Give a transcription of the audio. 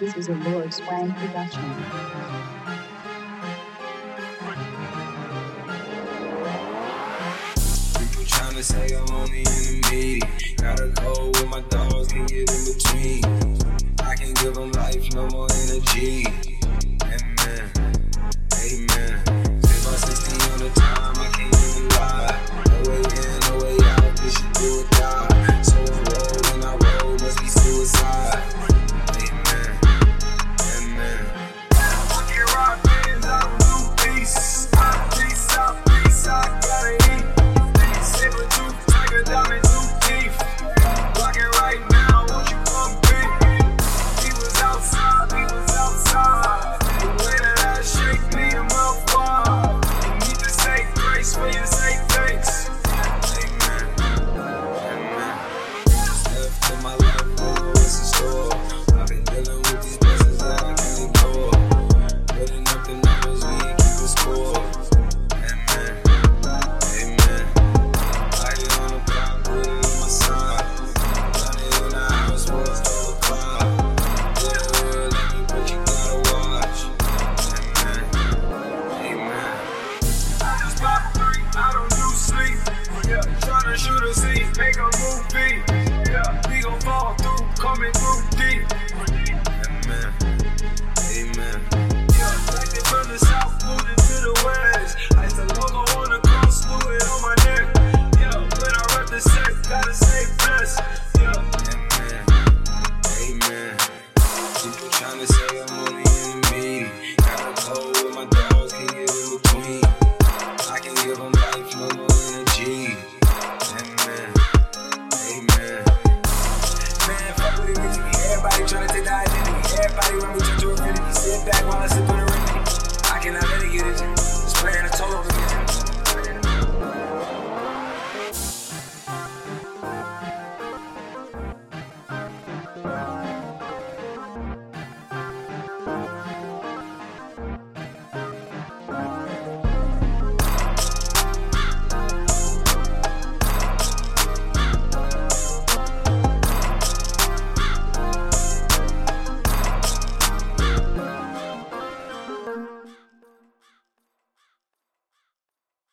This is a Lord Swank production. People tryna say I'm on the enemy. Got a go with my dogs, can get in between. I can give them life, no more energy.